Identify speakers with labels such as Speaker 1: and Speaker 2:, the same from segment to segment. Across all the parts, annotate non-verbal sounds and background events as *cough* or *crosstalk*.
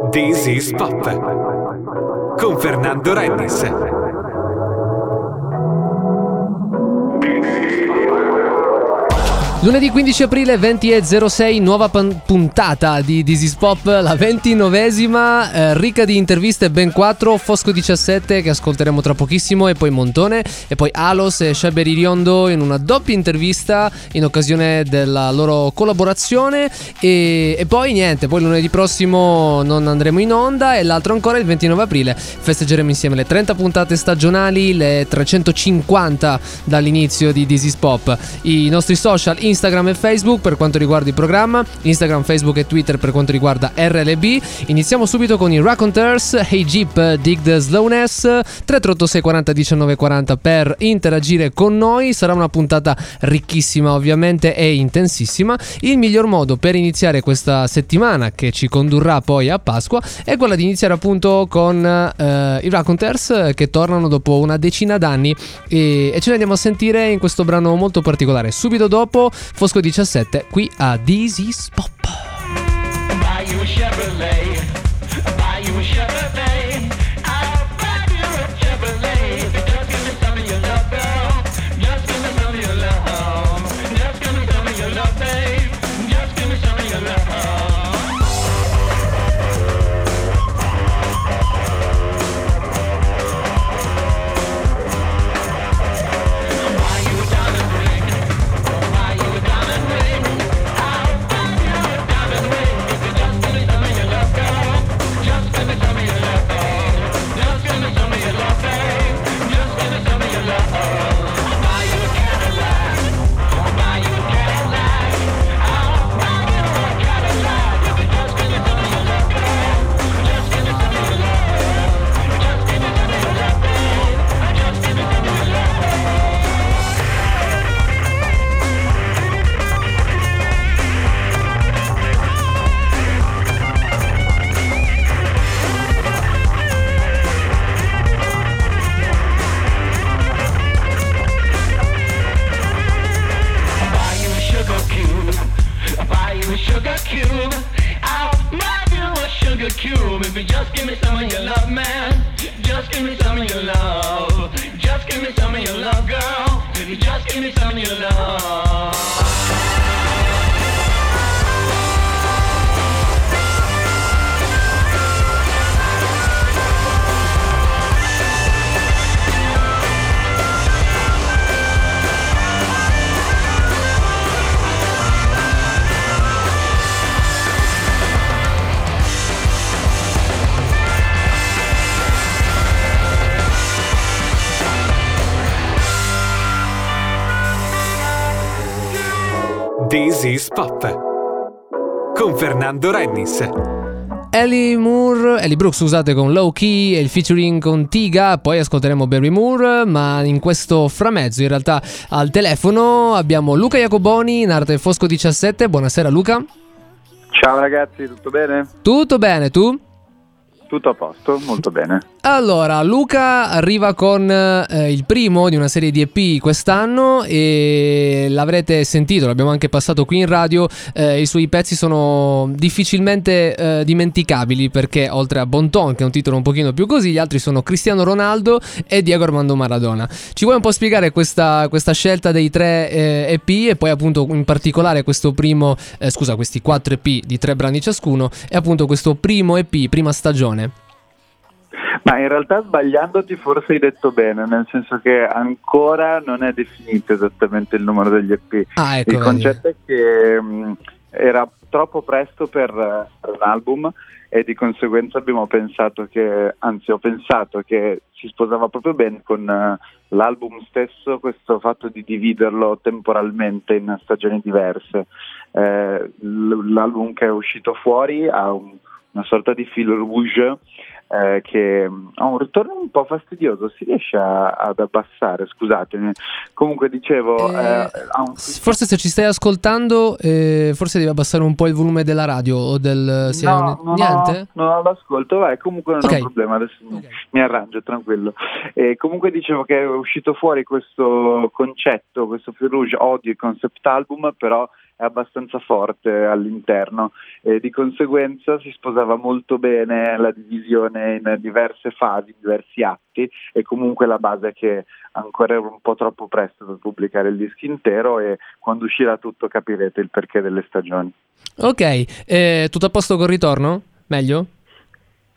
Speaker 1: This is Pop con Fernando Rennis.
Speaker 2: Lunedì 15 aprile 20.06, nuova pan- puntata di is Pop, la ventinovesima, eh, ricca di interviste, ben 4, Fosco 17 che ascolteremo tra pochissimo e poi Montone e poi Alos e Shaberi Riondo in una doppia intervista in occasione della loro collaborazione. E, e poi niente, poi lunedì prossimo non andremo in onda e l'altro ancora il 29 aprile. Festeggeremo insieme le 30 puntate stagionali, le 350 dall'inizio di is Pop, i nostri social Instagram e Facebook per quanto riguarda il programma, Instagram, Facebook e Twitter per quanto riguarda RLB. Iniziamo subito con i Raconteurs, Hey Jeep, Dig the Slowness, 3386 40 19 40 per interagire con noi. Sarà una puntata ricchissima ovviamente e intensissima. Il miglior modo per iniziare questa settimana che ci condurrà poi a Pasqua è quella di iniziare appunto con eh, i Raconteurs che tornano dopo una decina d'anni e, e ce ne andiamo a sentire in questo brano molto particolare. Subito dopo Fosco 17 qui a This is Pop.
Speaker 1: This is Pop con Fernando Rennis.
Speaker 2: Ellie Moore, Ellie Brooks scusate con Low Key e il featuring con Tiga, poi ascolteremo Barry Moore, ma in questo framezzo in realtà al telefono abbiamo Luca Jacoboni in arte Fosco 17, buonasera Luca.
Speaker 3: Ciao ragazzi, tutto bene?
Speaker 2: Tutto bene, tu?
Speaker 3: Tutto a posto, molto bene.
Speaker 2: Allora, Luca arriva con eh, il primo di una serie di EP quest'anno e l'avrete sentito, l'abbiamo anche passato qui in radio, eh, i suoi pezzi sono difficilmente eh, dimenticabili perché oltre a Bonton, che è un titolo un pochino più così, gli altri sono Cristiano Ronaldo e Diego Armando Maradona. Ci vuoi un po' spiegare questa, questa scelta dei tre eh, EP e poi appunto in particolare questo primo, eh, scusa, questi quattro EP di tre brani ciascuno e appunto questo primo EP, prima stagione?
Speaker 3: Ma in realtà sbagliandoti forse hai detto bene, nel senso che ancora non è definito esattamente il numero degli EP.
Speaker 2: Ah, ecco,
Speaker 3: il
Speaker 2: vedi.
Speaker 3: concetto è che mh, era troppo presto per, per un album e di conseguenza abbiamo pensato che, anzi ho pensato che si sposava proprio bene con eh, l'album stesso questo fatto di dividerlo temporalmente in stagioni diverse. Eh, l- l'album che è uscito fuori ha un- una sorta di fil rouge eh, che mh, ha un ritorno un po' fastidioso, si riesce a- ad abbassare, scusatemi. Comunque dicevo,
Speaker 2: Eh,
Speaker 3: eh, un
Speaker 2: Forse se ci stai ascoltando, eh, forse devi abbassare un po' il volume della radio o del... se hai
Speaker 3: No,
Speaker 2: un-
Speaker 3: non
Speaker 2: Niente?
Speaker 3: ho, non ho l'ascolto, vai, comunque non
Speaker 2: Ok.
Speaker 3: è un problema, adesso mi-
Speaker 2: Ok.
Speaker 3: mi arrangio, tranquillo. Comunque dicevo che è uscito fuori questo concetto, questo fil rouge, odio il concept album, però è abbastanza forte all'interno e di conseguenza si sposava molto bene la divisione in diverse fasi, diversi atti e comunque la base è che ancora era un po' troppo presto per pubblicare il disco intero e quando uscirà tutto capirete il perché delle stagioni.
Speaker 2: Ok, eh, tutto a posto col ritorno? Meglio?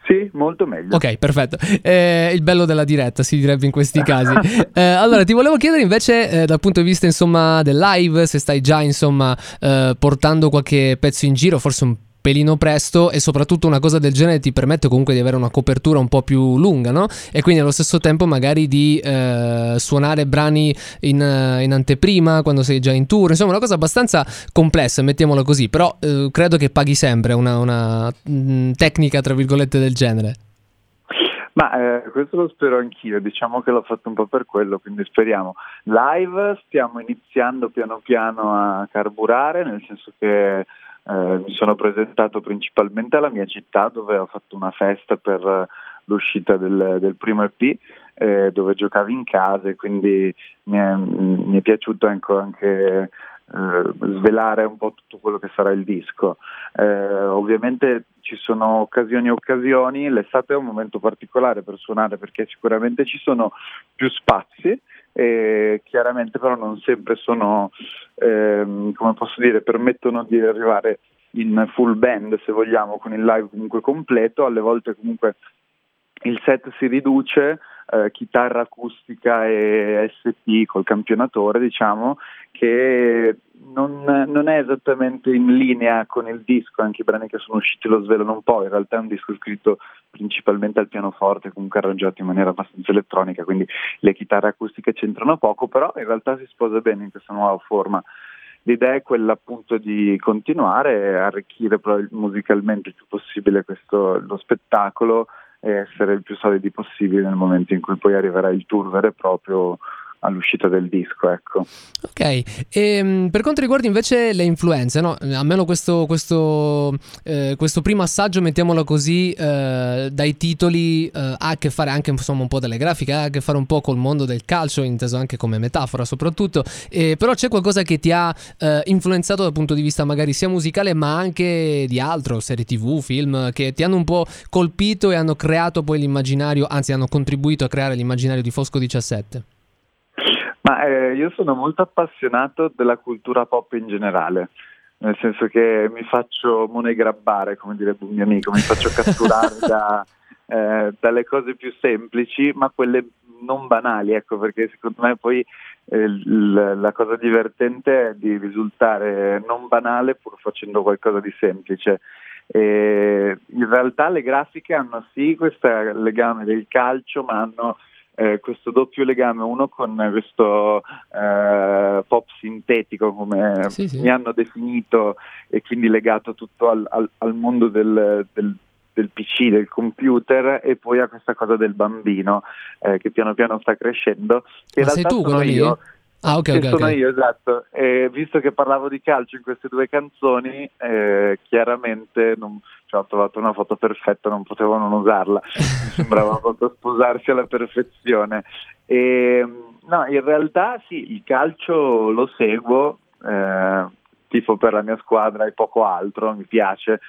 Speaker 3: Sì, molto meglio.
Speaker 2: Ok, perfetto. Eh, il bello della diretta, si direbbe in questi casi. *laughs* Eh, allora, ti volevo chiedere invece, eh, dal punto di vista insomma del live, se stai già insomma eh, portando qualche pezzo in giro, forse un pelino presto e soprattutto una cosa del genere ti permette comunque di avere una copertura un po' più lunga, no? E quindi allo stesso tempo magari di eh, suonare brani in, eh, in anteprima quando sei già in tour, insomma una cosa abbastanza complessa, mettiamola così, però eh, credo che paghi sempre una, una mh, tecnica tra virgolette del genere.
Speaker 3: Ma eh, questo lo spero anch'io, diciamo che l'ho fatto un po' per quello, quindi speriamo. Live stiamo iniziando piano piano a carburare, nel senso che eh, mi sono presentato principalmente alla mia città dove ho fatto una festa per eh, l'uscita del, del primo EP eh, dove giocavi in casa e quindi mi è, mi è piaciuto anche, anche eh, svelare un po' tutto quello che sarà il disco. Eh, ovviamente ci sono occasioni e occasioni, l'estate è un momento particolare per suonare perché sicuramente ci sono più spazi e chiaramente però non sempre sono, ehm, come posso dire, permettono di arrivare in full band se vogliamo, con il live comunque completo, alle volte comunque il set si riduce, eh, chitarra acustica e SP col campionatore, diciamo, che non, non, è esattamente in linea con il disco, anche i brani che sono usciti lo svelano un po', in realtà è un disco scritto principalmente al pianoforte, comunque arrangiato in maniera abbastanza elettronica, quindi le chitarre acustiche c'entrano poco, però in realtà si sposa bene in questa nuova forma. L'idea è quella appunto di continuare a arricchire musicalmente il più possibile questo, lo spettacolo e essere il più solidi possibile nel momento in cui poi arriverà il tour vero e proprio all'uscita del disco, ecco.
Speaker 2: Ok, e, per quanto riguarda invece le influenze, no? almeno questo, questo, eh, questo, primo assaggio, mettiamolo così, eh, dai titoli eh, ha a che fare anche insomma un po' delle grafiche, ha a che fare un po' col mondo del calcio, inteso anche come metafora soprattutto, però c'è qualcosa che ti ha eh, influenzato dal punto di vista magari sia musicale ma anche di altro, serie tv, film, che ti hanno un po' colpito e hanno creato poi l'immaginario, anzi hanno contribuito a creare l'immaginario di Fosco 17?
Speaker 3: Ma eh, io sono molto appassionato della cultura pop in generale, nel senso che mi faccio monegrabbare, come direbbe un mio amico, mi faccio catturare *laughs* da, eh, dalle cose più semplici, ma quelle non banali, ecco, perché secondo me poi eh, l- la cosa divertente è di risultare non banale pur facendo qualcosa di semplice. E in realtà le grafiche hanno sì questo legame del calcio, ma hanno eh, questo doppio legame, uno con questo eh, pop sintetico come
Speaker 2: Sì, sì.
Speaker 3: mi hanno definito e quindi legato tutto al, al- al mondo del, del- del PC, del computer e poi a questa cosa del bambino eh, che piano piano sta crescendo. Che
Speaker 2: Ma sei tu quello lì?
Speaker 3: io.
Speaker 2: Ah, ok, ok.
Speaker 3: sono
Speaker 2: ok.
Speaker 3: io, esatto. E visto che parlavo di calcio in queste due canzoni, eh, chiaramente non, cioè, ho trovato una foto perfetta, non potevo non usarla. *laughs* Mi sembrava proprio sposarsi alla perfezione. E, no, in realtà sì, il calcio lo seguo, eh, tifo per la mia squadra e poco altro, mi piace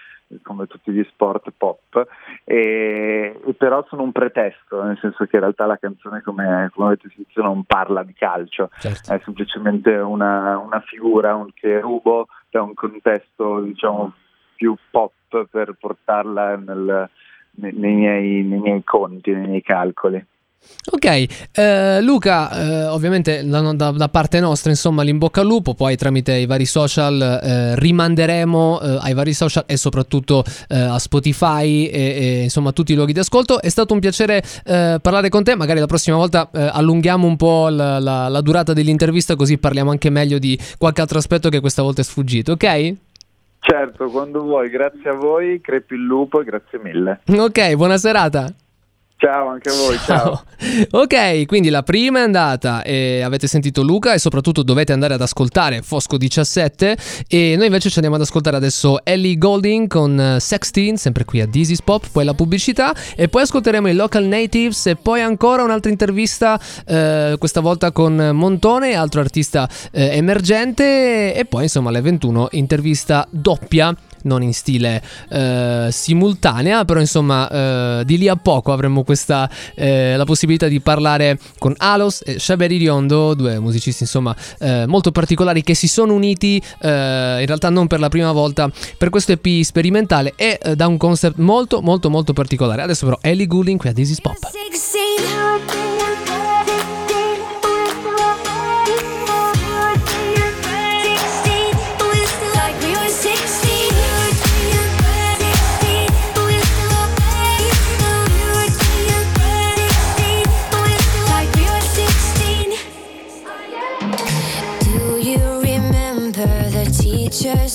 Speaker 3: come tutti gli sport pop, e, e però sono un pretesto, nel senso che in realtà la canzone, come, come avete sentito, non parla di calcio,
Speaker 2: Certo.
Speaker 3: è semplicemente una, una figura un- che rubo da un contesto diciamo più pop per portarla nel- nei, nei miei, nei miei conti, nei miei calcoli.
Speaker 2: Ok, eh, Luca, eh, ovviamente da, da- da parte nostra, insomma, l'in bocca al lupo, poi tramite i vari social eh, rimanderemo eh, ai vari social e soprattutto eh, a Spotify e, e, insomma a tutti i luoghi di ascolto. È stato un piacere eh, parlare con te, magari la prossima volta allunghiamo un po' la, la- la durata dell'intervista così parliamo anche meglio di qualche altro aspetto che questa volta è sfuggito, ok?
Speaker 3: Certo, quando vuoi, grazie a voi, crepi il lupo e grazie mille.
Speaker 2: Ok, buona serata.
Speaker 3: Ciao anche a voi, ciao.
Speaker 2: Ok, quindi la prima è andata e avete sentito Luca e soprattutto dovete andare ad ascoltare Fosco 17 e noi invece ci andiamo ad ascoltare adesso Ellie Golding con eh, Sexteen, sempre qui a Dizzy's Pop, poi la pubblicità e poi ascolteremo i Local Natives e poi ancora un'altra intervista eh, questa volta con Montone, altro artista eh, emergente e poi insomma alle 21 intervista doppia non in stile eh, simultanea, però insomma eh, di lì a poco avremo questa, eh, la possibilità di parlare con Alos e Shaberi Riondo, due musicisti insomma eh, molto particolari che si sono uniti eh, in realtà non per la prima volta per questo EP sperimentale e eh, da un concept molto molto molto particolare. Adesso però Ellie Goulding qui a This Is Pop.
Speaker 4: 16.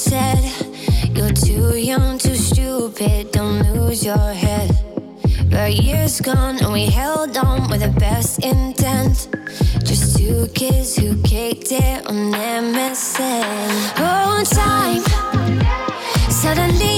Speaker 4: Said you're too young, too stupid, don't lose your head? But years gone and we held on with the best intent. Just two kids who kicked it on MSN. Oh, time. Suddenly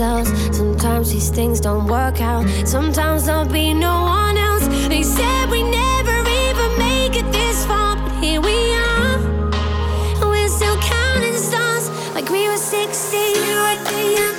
Speaker 4: ourselves. Sometimes these things don't work out. Sometimes there'll be no one else. They said we never even make it this far, but here we are. And we're still counting stars like we were 16. 16,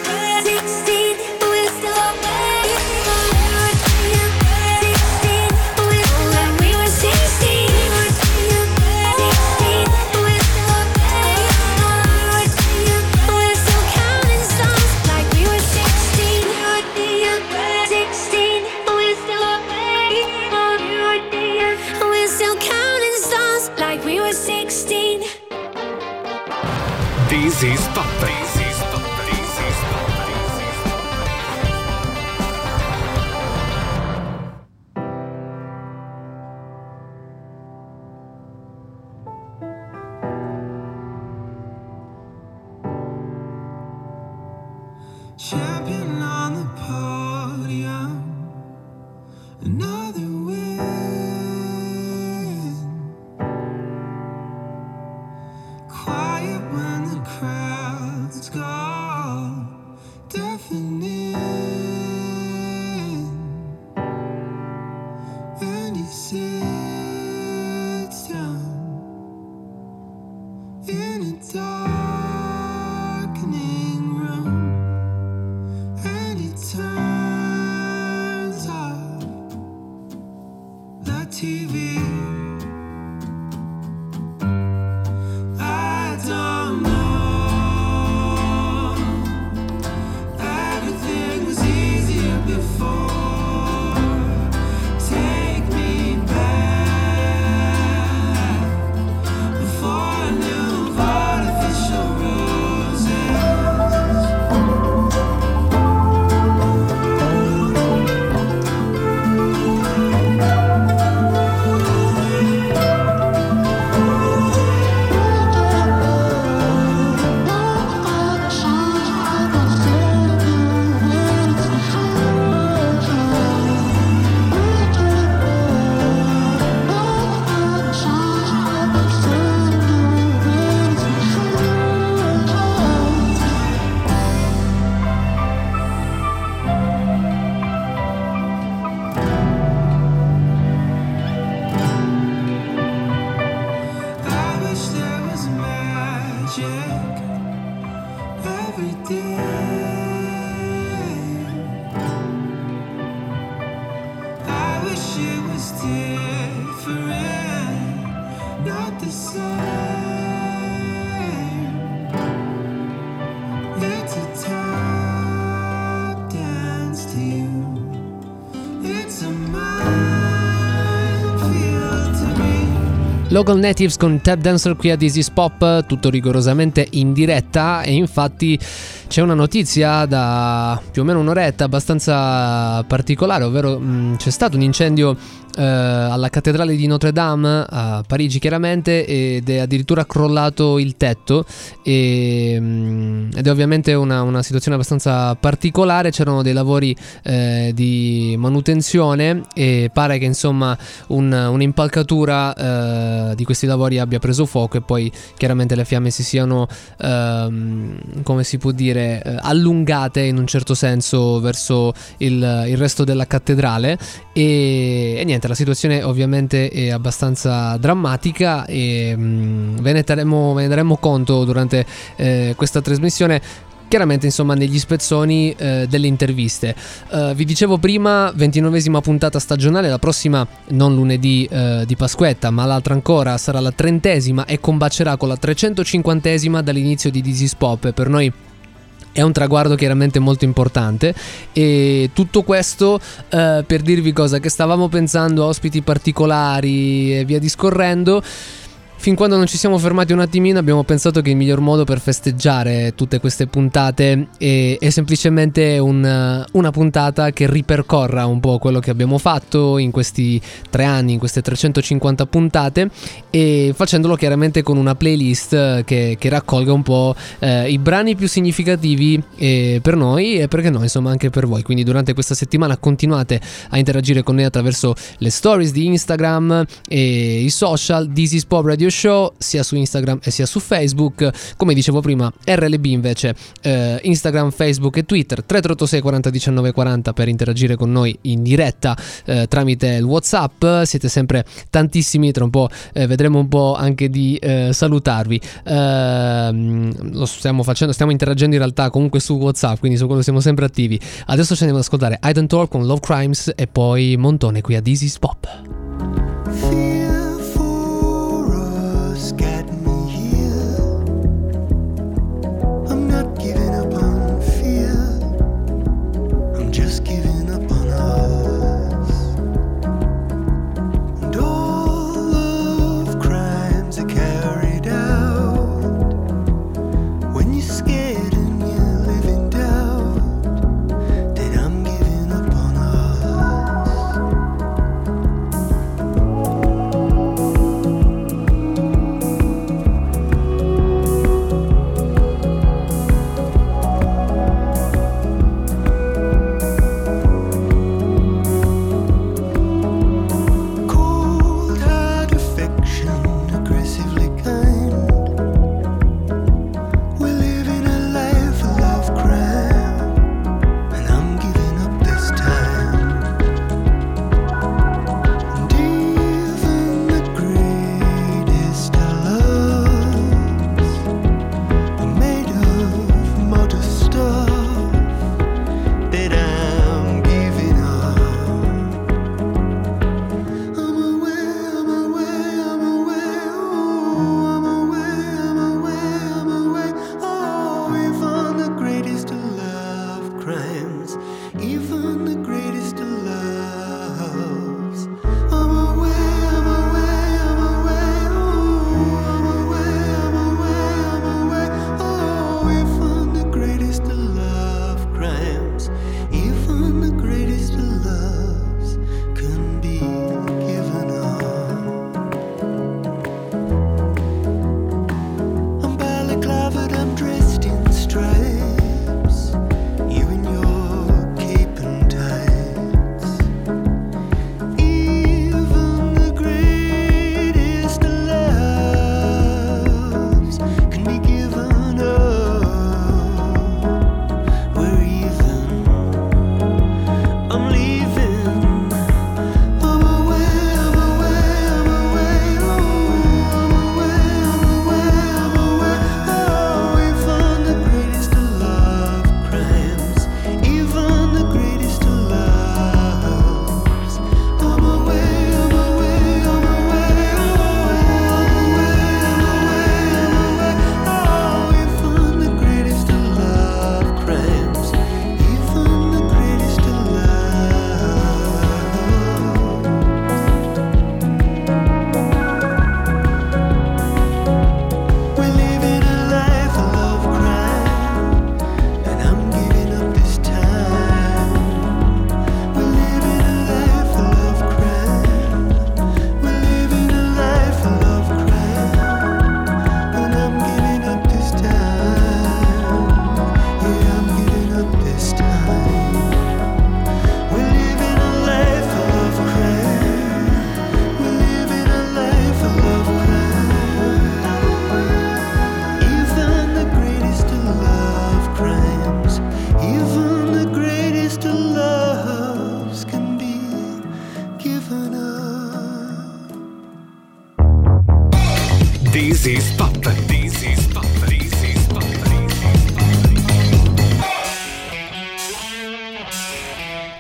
Speaker 2: Local Natives con Tap Dancer qui a Dizzy's Pop, tutto rigorosamente in diretta. E infatti c'è una notizia da più o meno un'oretta abbastanza particolare, ovvero mh, c'è stato un incendio eh, alla cattedrale di Notre Dame a Parigi chiaramente ed è addirittura crollato il tetto. E, mh, ed è ovviamente una, una situazione abbastanza particolare, c'erano dei lavori eh, di manutenzione e pare che insomma un- un'impalcatura eh, di questi lavori abbia preso fuoco e poi chiaramente le fiamme si siano ehm, come si può dire eh, allungate in un certo senso verso il, il resto della cattedrale. E, e niente la situazione ovviamente è abbastanza drammatica e mm, ve, ne terremo- ve ne daremo conto durante eh, questa trasmissione Chiaramente, insomma, negli spezzoni eh, delle interviste. Eh, vi dicevo prima, 29esima puntata stagionale, la prossima non lunedì eh, di Pasquetta, ma l'altra ancora sarà la trentesima e combacerà con la 350esima dall'inizio di Dizzy's Pop. Per noi è un traguardo chiaramente molto importante. E tutto questo eh, per dirvi cosa che stavamo pensando ospiti particolari e via discorrendo Fin quando non ci siamo fermati un attimino abbiamo pensato che il miglior modo per festeggiare tutte queste puntate è, è semplicemente un- una puntata che ripercorra un po' quello che abbiamo fatto in questi tre anni, in queste 350 puntate e facendolo chiaramente con una playlist eh, che, che raccolga un po' eh, i brani più significativi eh, per noi e perché no insomma anche per voi. Quindi durante questa settimana continuate a interagire con noi attraverso le stories di Instagram e i social This is Pop Radio Show sia su Instagram e sia su Facebook. Come dicevo prima, RLB invece eh, Instagram, Facebook e Twitter 3386 40 19 40 per interagire con noi in diretta eh, tramite il WhatsApp. Siete sempre tantissimi, tra un po' eh, vedremo un po' anche di eh, salutarvi. Ehm, lo stiamo facendo, stiamo interagendo in realtà comunque su WhatsApp, quindi su quello siamo sempre attivi. Adesso ci andiamo ad ascoltare I Don't Talk con Love Crimes e poi Montone qui a is Pop.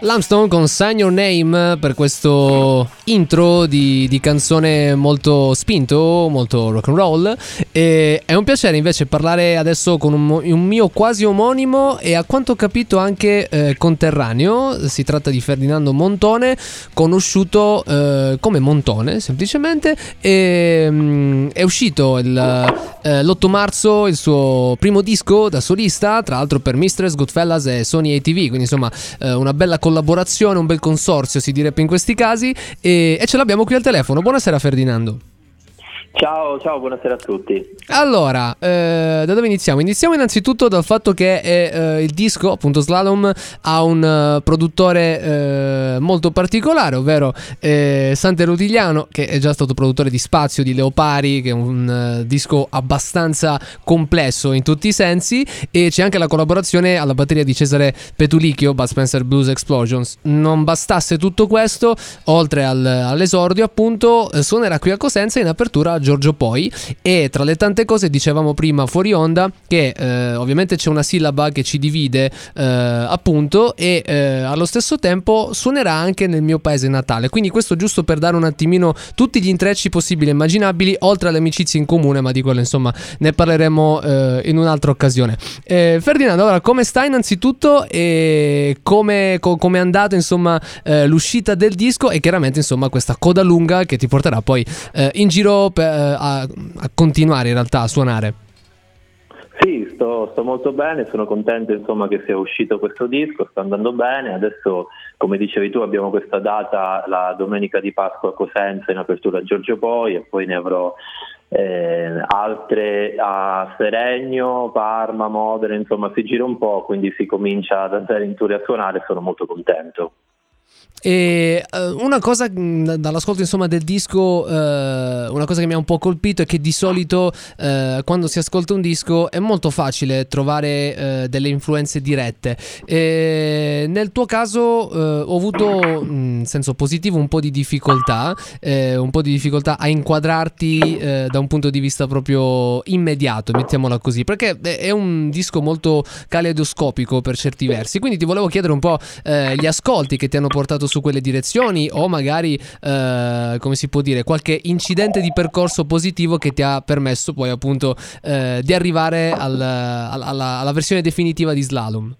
Speaker 2: Lamstone con Sign Your Name per questo intro di, di canzone molto spinto, molto rock and roll. E è un piacere invece parlare adesso con un, un mio quasi omonimo e a quanto ho capito anche eh, conterraneo. Si tratta di Ferdinando Montone, conosciuto eh, come Montone semplicemente. E, mm, è uscito il, eh, l'8 marzo il suo primo disco da solista, tra l'altro per Mistress, Goodfellas e Sony ATV. Quindi insomma eh, una bella collaborazione, un bel consorzio si direbbe in questi casi. E, e ce l'abbiamo qui al telefono. Buonasera Ferdinando.
Speaker 5: Ciao, ciao, buonasera a tutti.
Speaker 2: Allora, eh, da dove iniziamo? Iniziamo innanzitutto dal fatto che è, eh, il disco, appunto Slalom, ha un eh, produttore eh, molto particolare, ovvero eh, Sante Rutigliano, che è già stato produttore di Spazio, di Leopari, che è un eh, disco abbastanza complesso in tutti i sensi, e c'è anche la collaborazione alla batteria di Cesare Petulicchio, Bud Spencer Blues Explosions. Non bastasse tutto questo, oltre al- all'esordio, appunto, eh, suonerà qui a Cosenza in apertura Giorgio Poi. E tra le tante cose dicevamo prima fuori onda che eh, ovviamente c'è una sillaba che ci divide eh, appunto e eh, allo stesso tempo suonerà anche nel mio paese natale. Quindi questo giusto per dare un attimino tutti gli intrecci possibili e immaginabili oltre alle amicizie in comune ma di quello insomma ne parleremo eh, in un'altra occasione. Eh, Ferdinando allora come stai innanzitutto e come, co- come è andato insomma eh, l'uscita del disco? E chiaramente insomma questa coda lunga che ti porterà poi in giro per- a, a continuare in realtà a suonare
Speaker 5: Sì, sto, sto molto bene, sono contento insomma che sia uscito questo disco, sta andando bene. Adesso, come dicevi tu, abbiamo questa data la domenica di Pasqua a Cosenza in apertura a Giorgio Poi e poi ne avrò eh, altre a Seregno, Parma, Modena, insomma si gira un po', quindi si comincia ad andare in tour a suonare, sono molto contento.
Speaker 2: E eh, una cosa mh, dall'ascolto insomma del disco, eh, una cosa che mi ha un po' colpito è che di solito eh, quando si ascolta un disco è molto facile trovare delle influenze dirette. E nel tuo caso ho avuto in senso positivo un po' di difficoltà, un po' di difficoltà a inquadrarti da un punto di vista proprio immediato, mettiamola così, perché è un disco molto caleidoscopico per certi versi. Quindi ti volevo chiedere un po' gli ascolti che ti hanno portato su quelle direzioni o magari, eh, come si può dire, qualche incidente di percorso positivo che ti ha permesso poi appunto eh, di arrivare al- al- alla, alla versione definitiva di Slalom.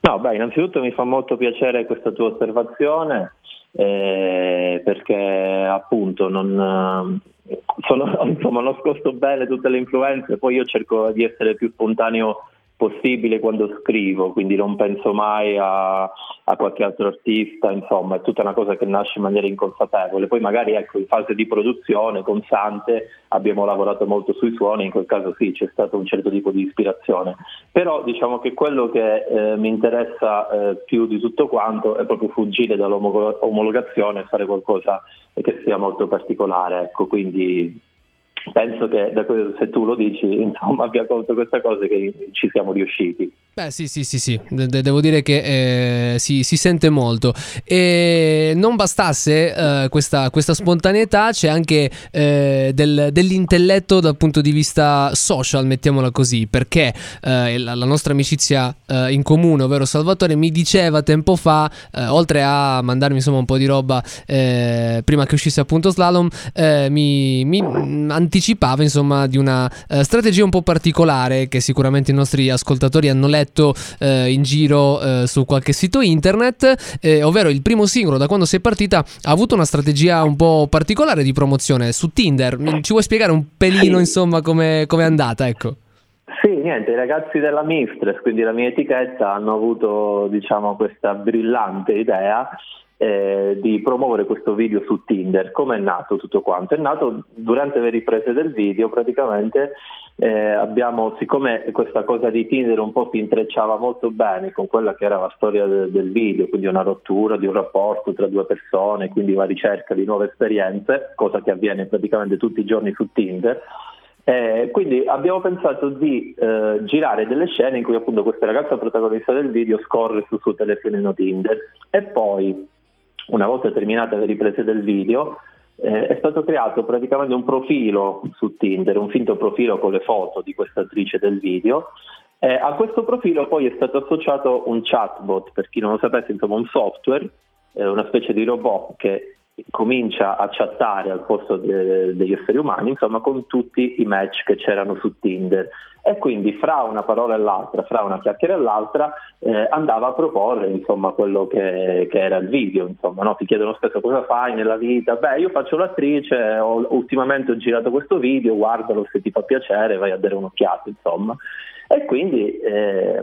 Speaker 5: No, beh, innanzitutto mi fa molto piacere questa tua osservazione eh, perché appunto non, eh, sono, *laughs* insomma, nascosto bene tutte le influenze, poi io cerco di essere più spontaneo possibile quando scrivo, quindi non penso mai a, a qualche altro artista, insomma, è tutta una cosa che nasce in maniera inconsapevole. Poi magari ecco in fase di produzione con Sante abbiamo lavorato molto sui suoni, in quel caso sì, c'è stato un certo tipo di ispirazione. Però diciamo che quello che eh, mi interessa eh, più di tutto quanto è proprio fuggire dall'omologazione e fare qualcosa che sia molto particolare, ecco, quindi penso che da quello, se tu lo dici, insomma, abbia colto questa cosa che ci siamo riusciti.
Speaker 2: Beh, sì, sì, sì, sì, De- de- devo dire che eh, si, si sente molto. E non bastasse eh, questa, questa spontaneità, c'è anche eh, del- dell'intelletto dal punto di vista social, mettiamola così, perché eh, la, la nostra amicizia eh, in comune, ovvero Salvatore, mi diceva tempo fa, eh, oltre a mandarmi insomma un po' di roba prima che uscisse appunto Slalom, mi, mi, mm, anticipava insomma di una strategia un po' particolare che sicuramente i nostri ascoltatori hanno letto eh, in giro eh, su qualche sito internet, eh, ovvero il primo singolo da quando sei partita ha avuto una strategia un po' particolare di promozione su Tinder. Ci vuoi spiegare un pelino insomma come è andata? Ecco.
Speaker 5: Sì, niente, i ragazzi della Mistress, quindi la mia etichetta, hanno avuto diciamo, questa brillante idea eh, di promuovere questo video su Tinder. Come è nato tutto quanto? È nato durante le riprese del video, praticamente eh, abbiamo, siccome questa cosa di Tinder un po' si intrecciava molto bene con quella che era la storia de- del video, quindi una rottura di un rapporto tra due persone, quindi la ricerca di nuove esperienze, cosa che avviene praticamente tutti i giorni su Tinder. Eh, quindi abbiamo pensato di eh, girare delle scene in cui appunto questa ragazza protagonista del video scorre sul suo telefonino Tinder e poi una volta terminate le riprese del video eh, è stato creato praticamente un profilo su Tinder, un finto profilo con le foto di questa attrice del video. Eh, a questo profilo poi è stato associato un chatbot, per chi non lo sapesse, insomma un software, eh, una specie di robot che comincia a chattare al posto de- degli esseri umani, insomma, con tutti i match che c'erano su Tinder. E quindi fra una parola e l'altra, fra una chiacchiera e l'altra, eh, andava a proporre insomma, quello che, che era il video. Insomma, no? Ti chiedono spesso cosa fai nella vita. Beh, io faccio l'attrice, ho- ultimamente ho girato questo video, guardalo se ti fa piacere, vai a dare un'occhiata. Insomma. E quindi eh,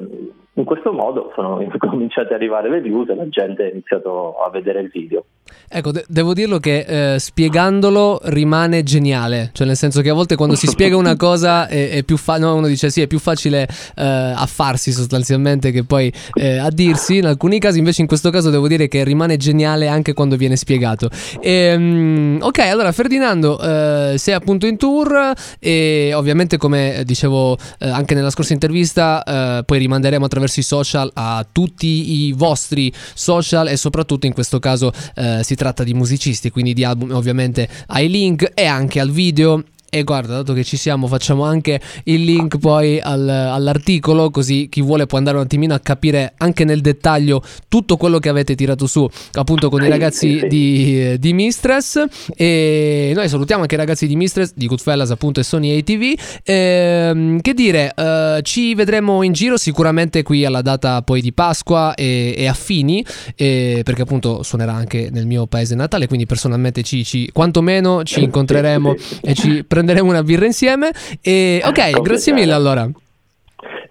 Speaker 5: in questo modo sono *laughs* cominciate ad arrivare le views e la gente ha iniziato a vedere il video.
Speaker 2: Ecco, de- devo dirlo che eh, spiegandolo rimane geniale, cioè nel senso che a volte quando si spiega una *laughs* cosa è, è più facile, no, uno dice sì, è più facile eh, farsi sostanzialmente che poi eh, a dirsi, in alcuni casi invece in questo caso devo dire che rimane geniale anche quando viene spiegato. Ehm, ok, allora Ferdinando, eh, sei appunto in tour e ovviamente come dicevo eh, anche nella scorsa intervista, eh, poi rimanderemo attraverso i social a tutti i vostri social e soprattutto in questo caso eh, si tratta di musicisti, quindi di album ovviamente ai link e anche al video. E guarda, dato che ci siamo, facciamo anche il link poi al- all'articolo, così chi vuole può andare un attimino a capire anche nel dettaglio tutto quello che avete tirato su, appunto con i ragazzi di, di Mistress. E noi salutiamo anche i ragazzi di Mistress, di Goodfellas appunto e Sony ATV. Ehm, che dire, eh, ci vedremo in giro sicuramente qui alla data poi di Pasqua e, e a Fini, eh, perché appunto suonerà anche nel mio paese natale, quindi personalmente ci, ci- quantomeno ci incontreremo e ci prenderemo una birra insieme. E ok,
Speaker 5: Con
Speaker 2: grazie mille allora.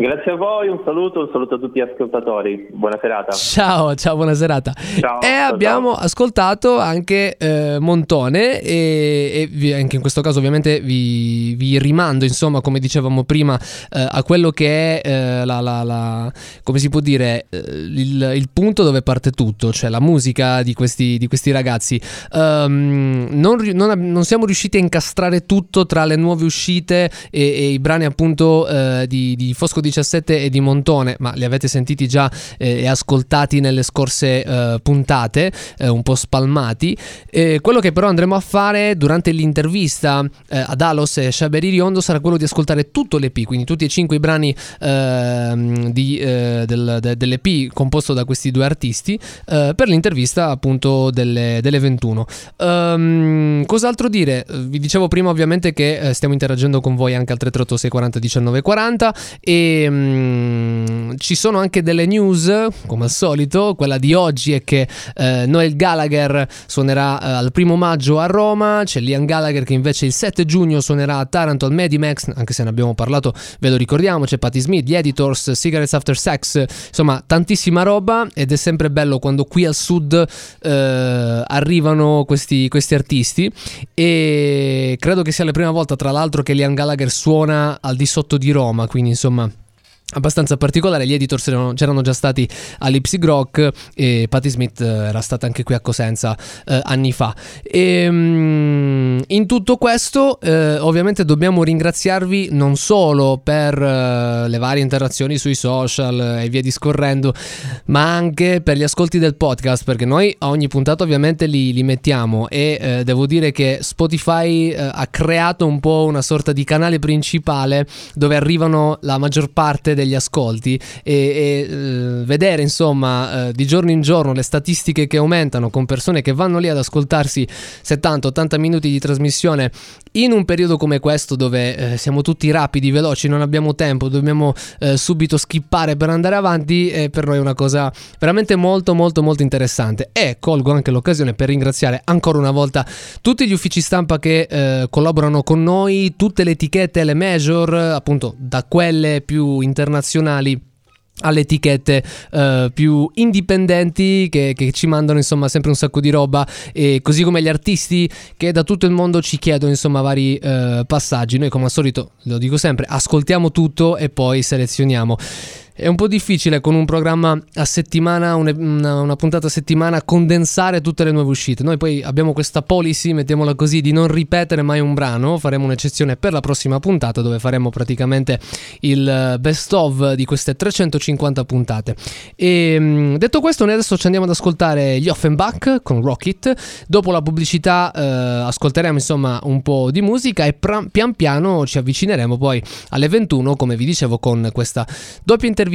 Speaker 5: Grazie a voi, un saluto, un saluto a tutti gli ascoltatori. Buona serata.
Speaker 2: Ciao, ciao, buona serata.
Speaker 5: Ciao,
Speaker 2: e
Speaker 5: ciao,
Speaker 2: abbiamo
Speaker 5: ciao.
Speaker 2: ascoltato anche eh, Montone e, e anche in questo caso ovviamente vi, vi rimando, insomma, come dicevamo prima, eh, a quello che è eh, la, la- la- come si può dire, eh, il, il punto dove parte tutto, cioè la musica di questi, di questi ragazzi. Ehm, non, non non siamo riusciti a incastrare tutto tra le nuove uscite e, e i brani appunto eh, di, di Fosco 17 e di Montone, ma li avete sentiti già eh, e ascoltati nelle scorse eh, puntate, eh, un po' spalmati. Quello che però andremo a fare durante l'intervista eh, ad Alos e Shaberi Riondo sarà quello di ascoltare tutto l'EP, quindi tutti e cinque i brani ehm, di, eh, del- de- dell'EP composto da questi due artisti eh, per l'intervista appunto delle, delle 21. Ehm, cos'altro dire? Vi dicevo prima ovviamente che stiamo interagendo con voi anche al 338 640 19 40 e mm, ci sono anche delle news come al solito. Quella di oggi è che eh, Noel Gallagher suonerà eh, al primo maggio a Roma, c'è Liam Gallagher che invece il 7 giugno suonerà a Taranto al Medimax, anche se ne abbiamo parlato, ve lo ricordiamo, c'è Patti Smith, gli Editors, Cigarettes After Sex, insomma tantissima roba ed è sempre bello quando qui al sud eh, arrivano questi, questi artisti. E credo che sia la prima volta tra l'altro che Liam Gallagher suona al di sotto di Roma, quindi insomma abbastanza particolare. Gli editor c'erano, c'erano già stati a Lipsy Rock e Patti Smith eh, era stata anche qui a Cosenza eh, anni fa. E, mm, in tutto questo, eh, ovviamente, dobbiamo ringraziarvi non solo per eh, le varie interazioni sui social e via discorrendo, ma anche per gli ascolti del podcast. Perché noi a ogni puntata, ovviamente, li, li mettiamo. E eh, devo dire che Spotify eh, ha creato un po' una sorta di canale principale dove arrivano la maggior parte degli ascolti e, e, eh, vedere insomma eh, di giorno in giorno le statistiche che aumentano con persone che vanno lì ad ascoltarsi 70-80 minuti di trasmissione in un periodo come questo dove eh, siamo tutti rapidi, veloci, non abbiamo tempo, dobbiamo eh, subito skippare per andare avanti è per noi una cosa veramente molto molto molto interessante. E colgo anche l'occasione per ringraziare ancora una volta tutti gli uffici stampa che collaborano con noi, tutte le etichette le major, appunto da quelle più internazionali alle etichette eh, più indipendenti che, che ci mandano insomma sempre un sacco di roba. E così come gli artisti che da tutto il mondo ci chiedono insomma vari eh, passaggi. Noi come al solito lo dico sempre ascoltiamo tutto e poi selezioniamo è un po' difficile con un programma a settimana, un- una, una puntata a settimana, condensare tutte le nuove uscite. Noi poi abbiamo questa policy, mettiamola così, di non ripetere mai un brano. Faremo un'eccezione per la prossima puntata dove faremo praticamente il eh, best of di queste 350 puntate. E mh, detto questo, noi adesso ci andiamo ad ascoltare gli Offenbach con Rocket. Dopo la pubblicità eh, ascolteremo insomma un po' di musica e pra- pian piano ci avvicineremo poi alle 21, come vi dicevo, con questa doppia intervista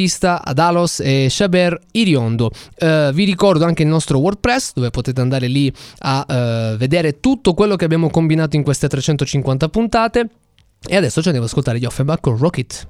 Speaker 2: ad Alos e Shaber Iriondo. Eh, vi ricordo anche il nostro WordPress dove potete andare lì a eh, vedere tutto quello che abbiamo combinato in queste 350 puntate. E adesso ci andiamo ad ascoltare gli Offenbach con Rocket.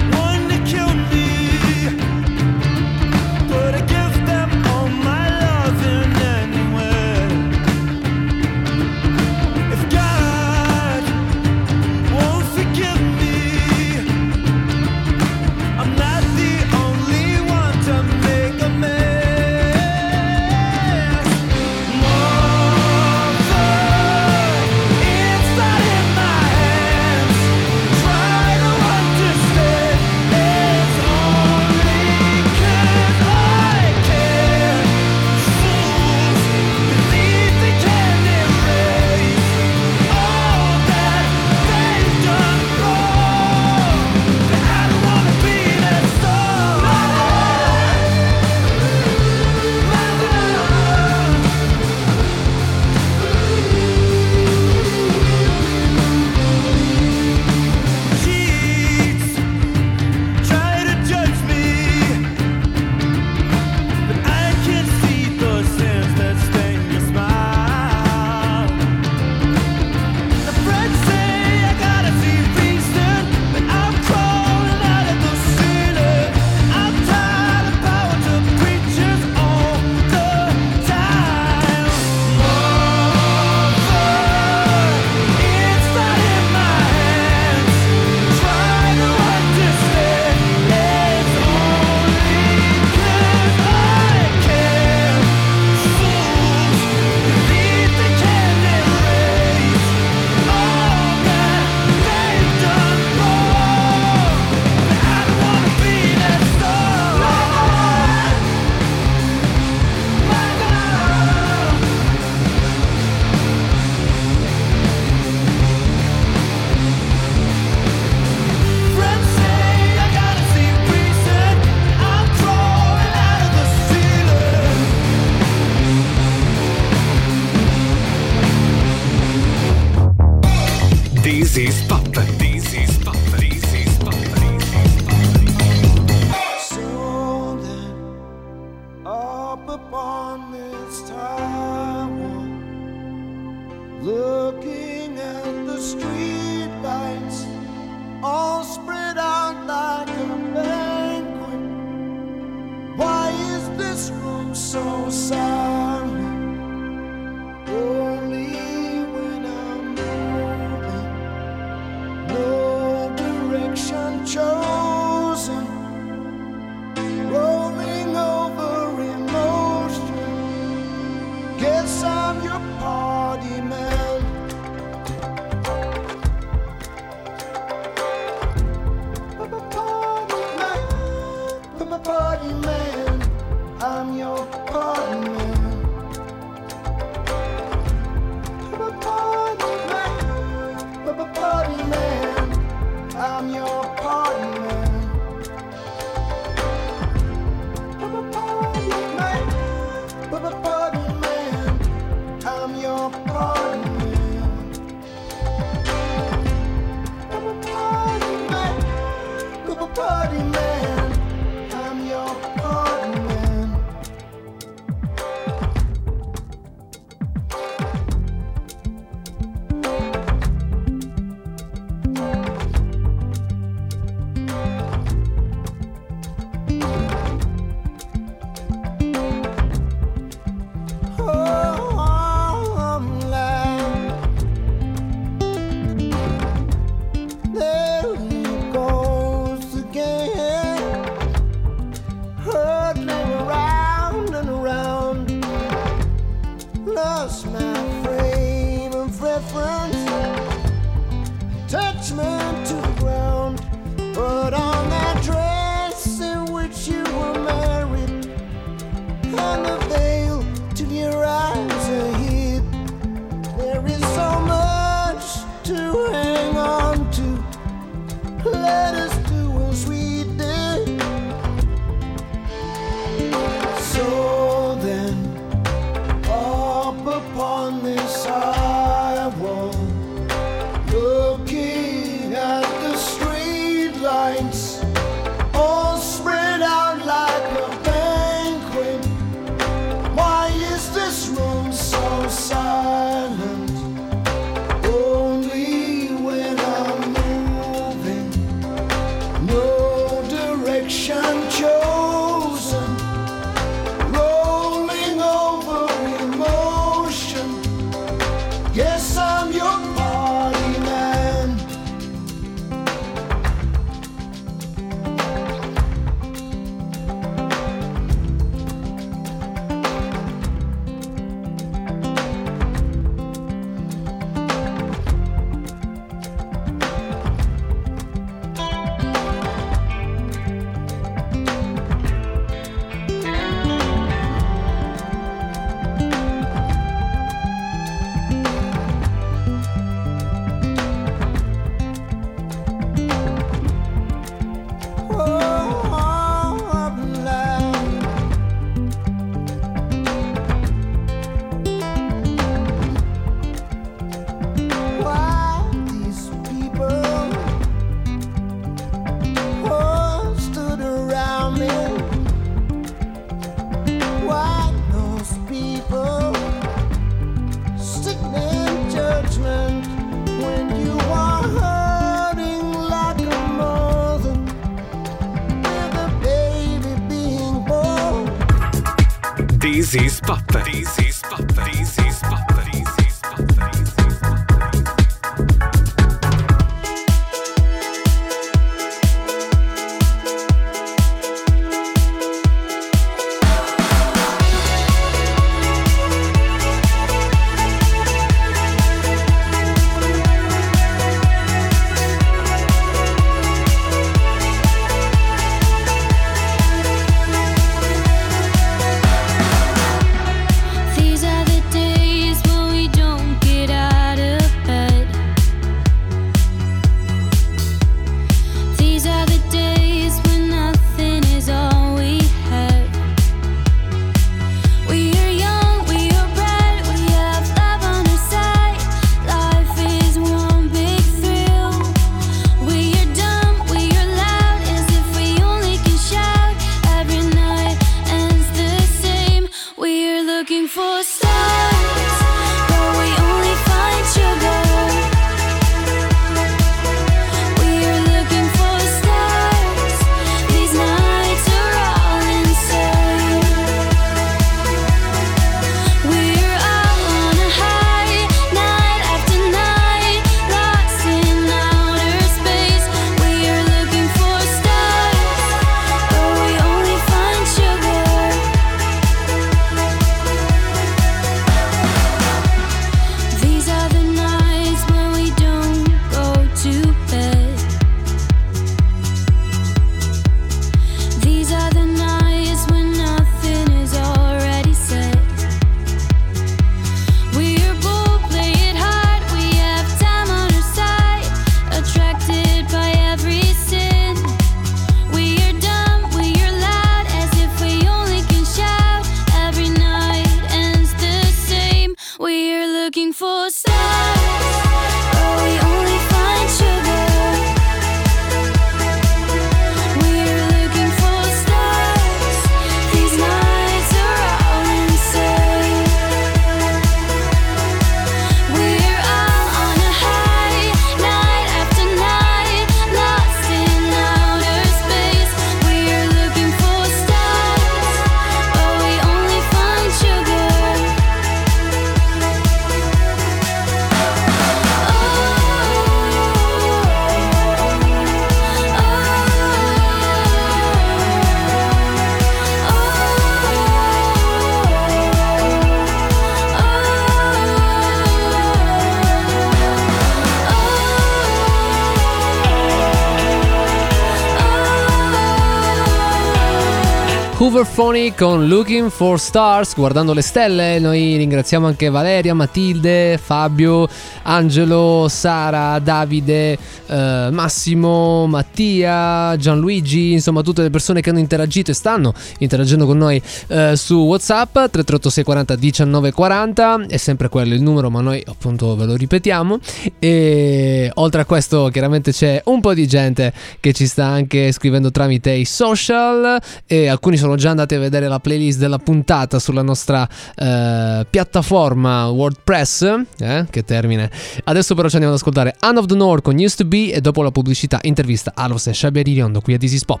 Speaker 2: Hooverphony con Looking for Stars, guardando le stelle. Noi ringraziamo anche Valeria, Matilde, Fabio, Angelo, Sara, Davide, eh, Massimo, Mattia, Gianluigi, insomma tutte le persone che hanno interagito e stanno interagendo con noi eh, su WhatsApp 338 640 1940 è sempre quello il numero, ma noi appunto ve lo ripetiamo. E oltre a questo, chiaramente c'è un po' di gente che ci sta anche scrivendo tramite i social e alcuni sono già andati a vedere la playlist della puntata sulla nostra eh, piattaforma WordPress. Eh, che termine. Adesso però ci andiamo ad ascoltare Anne of the North con Used to Be e dopo la pubblicità intervista Alos e Shabby Riondo qui a This is Pop.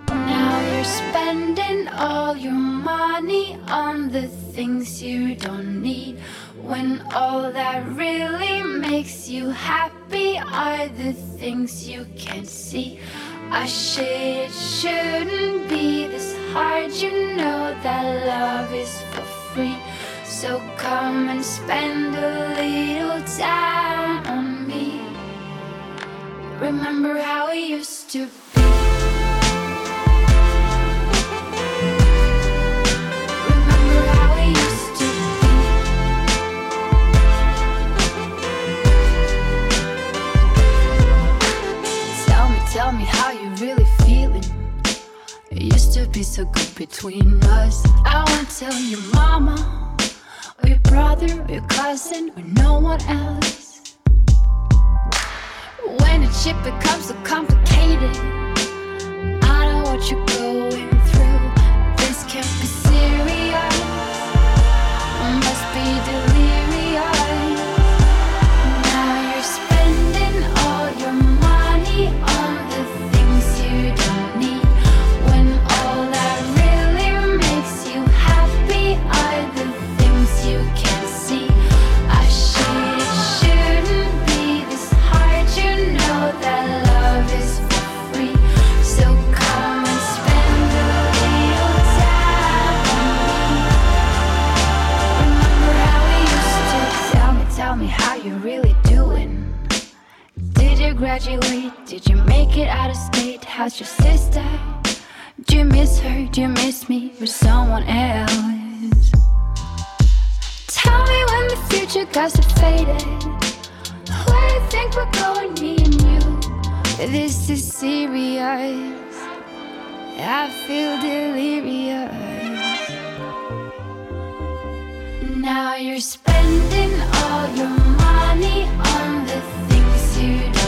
Speaker 6: When all that really makes you happy are the things you can't see. I should, shouldn't be this hard. You know that love is for free. So come and spend a little time on. Remember how we used to be. Remember how we used to be. Tell me, tell me how you really feeling. It used to be so good between us. I won't tell your mama, or your brother, or your cousin, or no one else. When a shit becomes so complicated, I know what you're going graduate? Did you make it out of state? How's your sister? Do you miss her? Do you miss me or someone else? Tell me when the future got so faded. Where you think we're going, me and you? This is serious. I feel delirious. Now you're spending all your money on the things you don't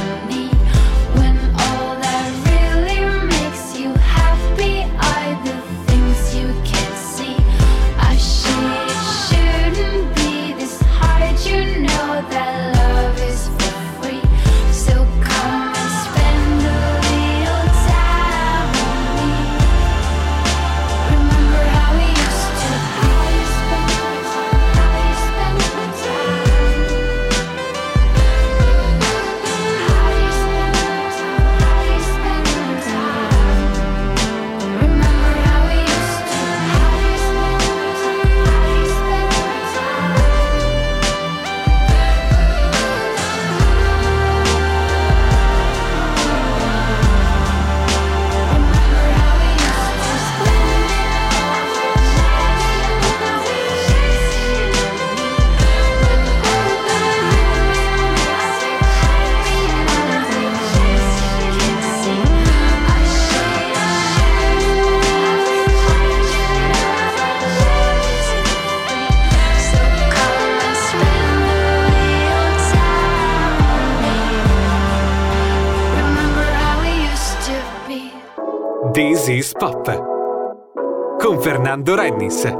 Speaker 1: 你
Speaker 2: set。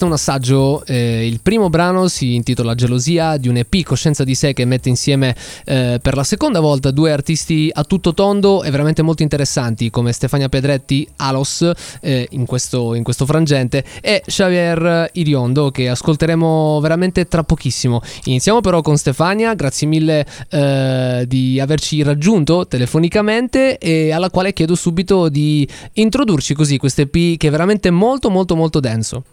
Speaker 2: Questo è un assaggio, eh, il primo brano si intitola Gelosia di un EP Coscienza di sé che mette insieme eh, per la seconda volta due artisti a tutto tondo e veramente molto interessanti come Stefania Pedretti, Alos eh, in, questo, in questo frangente e Xavier Iriondo che ascolteremo veramente tra pochissimo. Iniziamo però con Stefania, grazie mille eh, di averci raggiunto telefonicamente e alla quale chiedo subito di introdurci così questo EP che è veramente molto molto molto denso.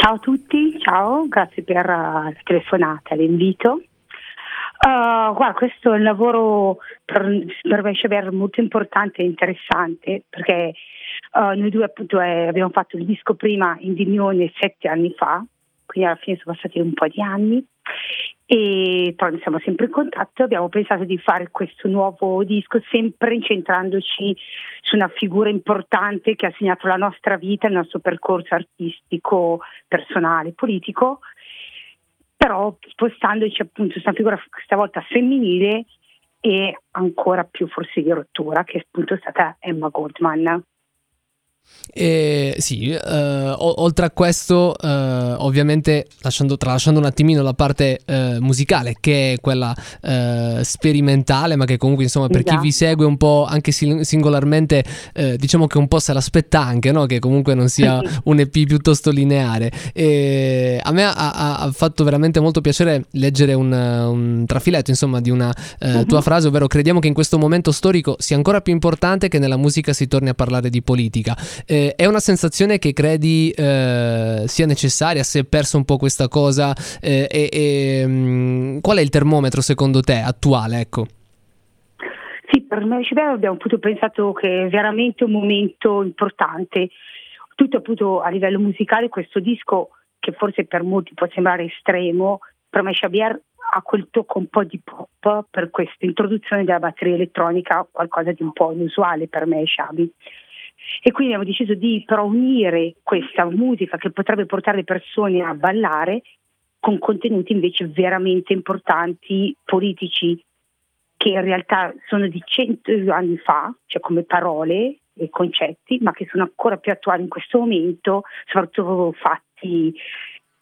Speaker 7: Ciao a tutti, ciao, grazie per eh, la telefonata, l'invito. Uh, guarda, questo è un lavoro per, per me Xavier, molto importante e interessante perché uh, noi due appunto eh, abbiamo fatto il disco prima in Dimione sette anni fa, quindi alla fine sono passati un po' di anni e però siamo sempre in contatto. Abbiamo pensato di fare questo nuovo disco sempre incentrandoci su una figura importante che ha segnato la nostra vita, il nostro percorso artistico, personale, politico, però spostandoci appunto su una figura questa volta femminile e ancora più forse di rottura, che è appunto stata Emma Goldman.
Speaker 2: E sì, eh, oltre a questo, eh, ovviamente lasciando, tralasciando un attimino la parte eh, musicale, che è quella eh, sperimentale, ma che comunque insomma per chi vi segue un po' anche singolarmente, eh, diciamo che un po' se l'aspetta anche, no? che comunque non sia *laughs* un EP piuttosto lineare. E a me ha, ha- fatto veramente molto piacere leggere un, un trafiletto insomma di una eh, tua frase, ovvero crediamo che in questo momento storico sia ancora più importante che nella musica si torni a parlare di politica. Eh, è una sensazione che credi eh, sia necessaria? Si è perso un po' questa cosa? Eh, e, e, mm, qual è il termometro secondo te attuale? Ecco.
Speaker 7: Sì, per me Cibero abbiamo appunto pensato che è veramente un momento importante, tutto appunto a livello musicale questo disco che forse per molti può sembrare estremo, per me Xavier ha quel tocco un po' di pop per questa introduzione della batteria elettronica, qualcosa di un po' inusuale per me Xavi. E quindi abbiamo deciso di però unire questa musica che potrebbe portare le persone a ballare con contenuti invece veramente importanti, politici, che in realtà sono di cento anni fa, cioè come parole e concetti, ma che sono ancora più attuali in questo momento, soprattutto fatti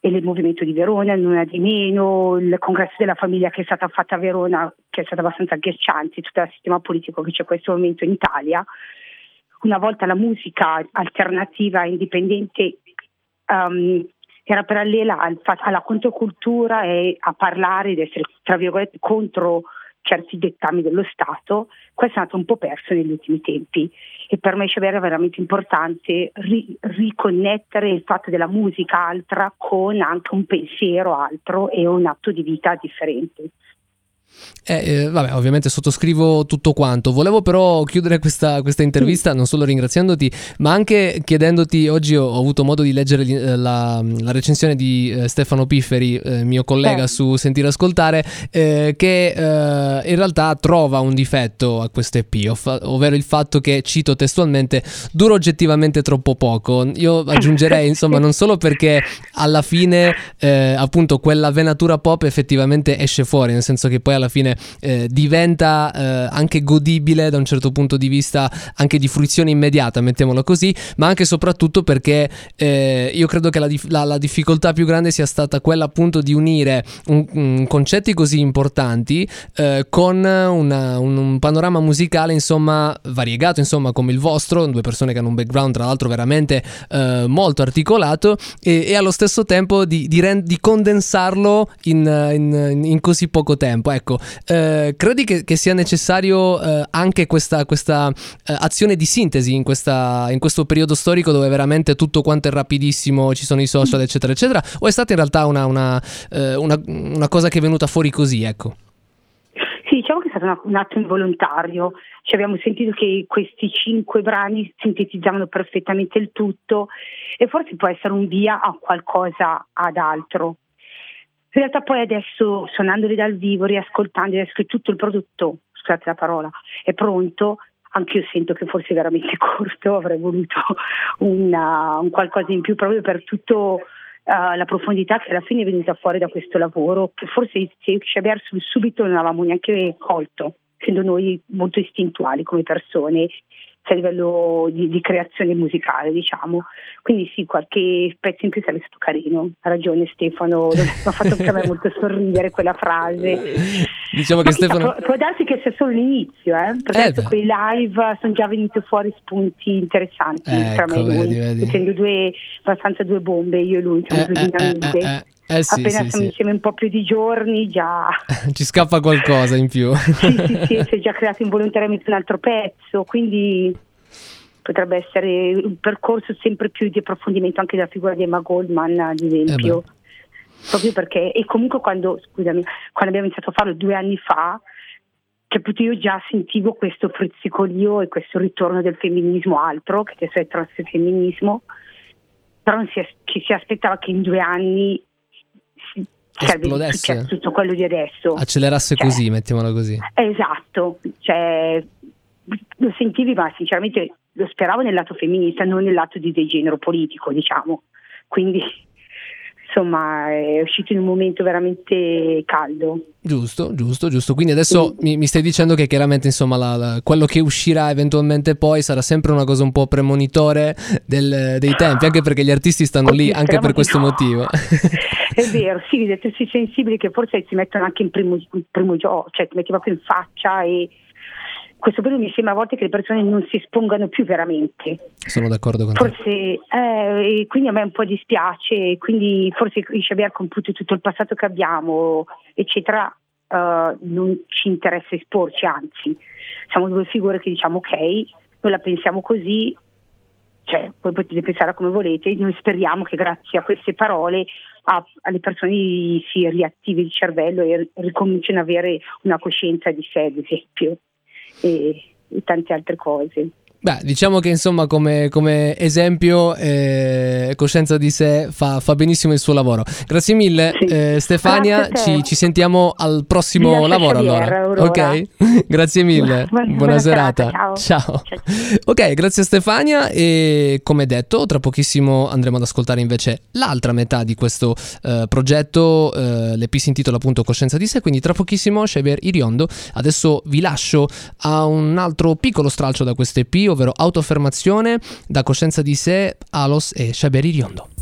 Speaker 7: il movimento di Verona, non è di meno, il congresso della famiglia che è stata fatta a Verona, che è stato abbastanza agghiacciante, tutto il sistema politico che c'è in questo momento in Italia. Una volta la musica alternativa indipendente um, era parallela al alla controcultura e a parlare ed essere, tra virgolette, contro certi dettami dello Stato, questo è stato un po' perso negli ultimi tempi e per me è veramente importante ri- riconnettere il fatto della musica altra con anche un pensiero altro e un atto di vita differente.
Speaker 2: Eh, eh, vabbè, ovviamente sottoscrivo tutto quanto. Volevo però chiudere questa, questa intervista non solo ringraziandoti, ma anche chiedendoti. Oggi ho, ho avuto modo di leggere eh, la, la recensione di eh, Stefano Pifferi, eh, mio collega su Sentire Ascoltare, eh, che in realtà trova un difetto a questo EP, ov- ovvero il fatto che, cito testualmente, dura oggettivamente troppo poco. Io aggiungerei, *laughs* insomma, non solo perché alla fine, appunto, quella venatura pop effettivamente esce fuori, nel senso che poi alla fine eh, diventa eh, anche godibile da un certo punto di vista, anche di fruizione immediata, mettiamola così, ma anche e soprattutto perché eh, io credo che la, la- la difficoltà più grande sia stata quella appunto di unire un- un concetti così importanti eh, con una- un, un panorama musicale insomma variegato insomma come il vostro, due persone che hanno un background tra l'altro veramente eh, molto articolato e, e allo stesso tempo di, di ren- di condensarlo in, in- in così poco tempo. Ecco, eh, credi che, che sia necessario eh, anche questa, questa, eh, azione di sintesi in, questa- in questo periodo storico dove veramente tutto quanto è rapidissimo, ci sono i social eccetera eccetera, o è stata in realtà una, una, eh, una- una cosa che è venuta fuori così, ecco?
Speaker 7: Sì, diciamo che è stato un atto involontario, Ci abbiamo sentito che questi cinque brani sintetizzavano perfettamente il tutto e forse può essere un via a qualcosa ad altro. In realtà poi adesso suonandoli dal vivo, riascoltandoli, adesso che tutto il prodotto, scusate la parola, è pronto, anche io sento che forse è veramente *laughs* corto, avrei voluto una- un qualcosa in più proprio per tutto eh, la profondità che alla fine è venuta fuori da questo lavoro, che forse se Xavier sul subito non avevamo neanche colto, essendo noi molto istintuali come persone, sia a livello di, di creazione musicale, diciamo. Quindi sì, qualche pezzo in più sarebbe stato carino. Ha ragione Stefano, *laughs* mi ha fatto per me molto sorridere quella frase.
Speaker 2: Diciamo che
Speaker 7: Ma chissà,
Speaker 2: Stefano...
Speaker 7: Può, può darsi che sia solo l'inizio, eh? perché
Speaker 2: Eh,
Speaker 7: adesso
Speaker 2: beh.
Speaker 7: con i live sono già venuti fuori spunti interessanti tra me e
Speaker 2: Ecco,
Speaker 7: lui. Essendo due, abbastanza due bombe, io e lui, siamo
Speaker 2: Eh,
Speaker 7: due
Speaker 2: eh,
Speaker 7: dinamiche.
Speaker 2: Eh, sì,
Speaker 7: Appena
Speaker 2: sì,
Speaker 7: siamo
Speaker 2: sì.
Speaker 7: insieme un po' più di giorni, già *laughs*
Speaker 2: Ci scappa qualcosa in più.
Speaker 7: sì, sì, sì, *laughs* si è già creato involontariamente un altro pezzo, quindi potrebbe essere un percorso sempre più di approfondimento anche della figura di Emma Goldman, ad esempio.
Speaker 2: Eh
Speaker 7: Proprio perché, e comunque quando, scusami, quando abbiamo iniziato a farlo due anni fa, capito, io già sentivo questo frizzicolio e questo ritorno del femminismo altro, che adesso è transfemminismo, però non si, ci si aspettava che in due anni
Speaker 2: Esplodesse.
Speaker 7: successo tutto quello di adesso.
Speaker 2: Accelerasse
Speaker 7: Cioè,
Speaker 2: così, mettiamola così.
Speaker 7: Esatto, cioè, lo sentivi, ma sinceramente lo speravo nel lato femminista, non nel lato di degenero politico, diciamo. Quindi, insomma, è uscito in un momento veramente caldo.
Speaker 2: Giusto, giusto, giusto. Quindi adesso mi, mi stai dicendo che chiaramente insomma la- la- quello che uscirà eventualmente poi sarà sempre una cosa un po' premonitore del- dei tempi, anche perché gli artisti stanno lì anche per questo
Speaker 7: no.
Speaker 2: motivo.
Speaker 7: È *laughs* vero, sì, vedete, si sensibili che forse si mettono anche in primo, in primo gioco, cioè ti metti proprio in faccia e questo periodo mi sembra a volte che le persone non si espongano più veramente.
Speaker 2: Sono d'accordo con te.
Speaker 7: Forse, eh, e quindi a me un po' dispiace, quindi forse riesce aver compiuto tutto il passato che abbiamo, eccetera, eh, non ci interessa esporci, anzi, siamo due figure che diciamo ok, noi la pensiamo così, cioè poi potete pensare come volete, noi speriamo che grazie a queste parole a- alle persone si riattivi il cervello e ricominciano ad avere una coscienza di sé, ad esempio, e, tante altre cose.
Speaker 2: Beh, diciamo che insomma come, come esempio eh, coscienza di sé fa, fa benissimo il suo lavoro. Grazie mille
Speaker 7: Sì.
Speaker 2: eh, Stefania,
Speaker 7: Grazie
Speaker 2: ci, ci sentiamo al prossimo
Speaker 7: lascio
Speaker 2: lavoro allora.
Speaker 7: Aurora.
Speaker 2: Ok? *laughs* grazie mille,
Speaker 7: Buona-
Speaker 2: buona, serata.
Speaker 7: serata,
Speaker 2: ciao.
Speaker 7: ciao.
Speaker 2: Ok, grazie Stefania e come detto tra pochissimo andremo ad ascoltare invece l'altra metà di questo eh, progetto, eh, l'EP si intitola appunto Coscienza di sé, quindi tra pochissimo Xavier Iriondo. Adesso vi lascio a un altro piccolo stralcio da questo EP, ovvero Autoaffermazione da Coscienza di sé, Alos e Xavier Iriondo.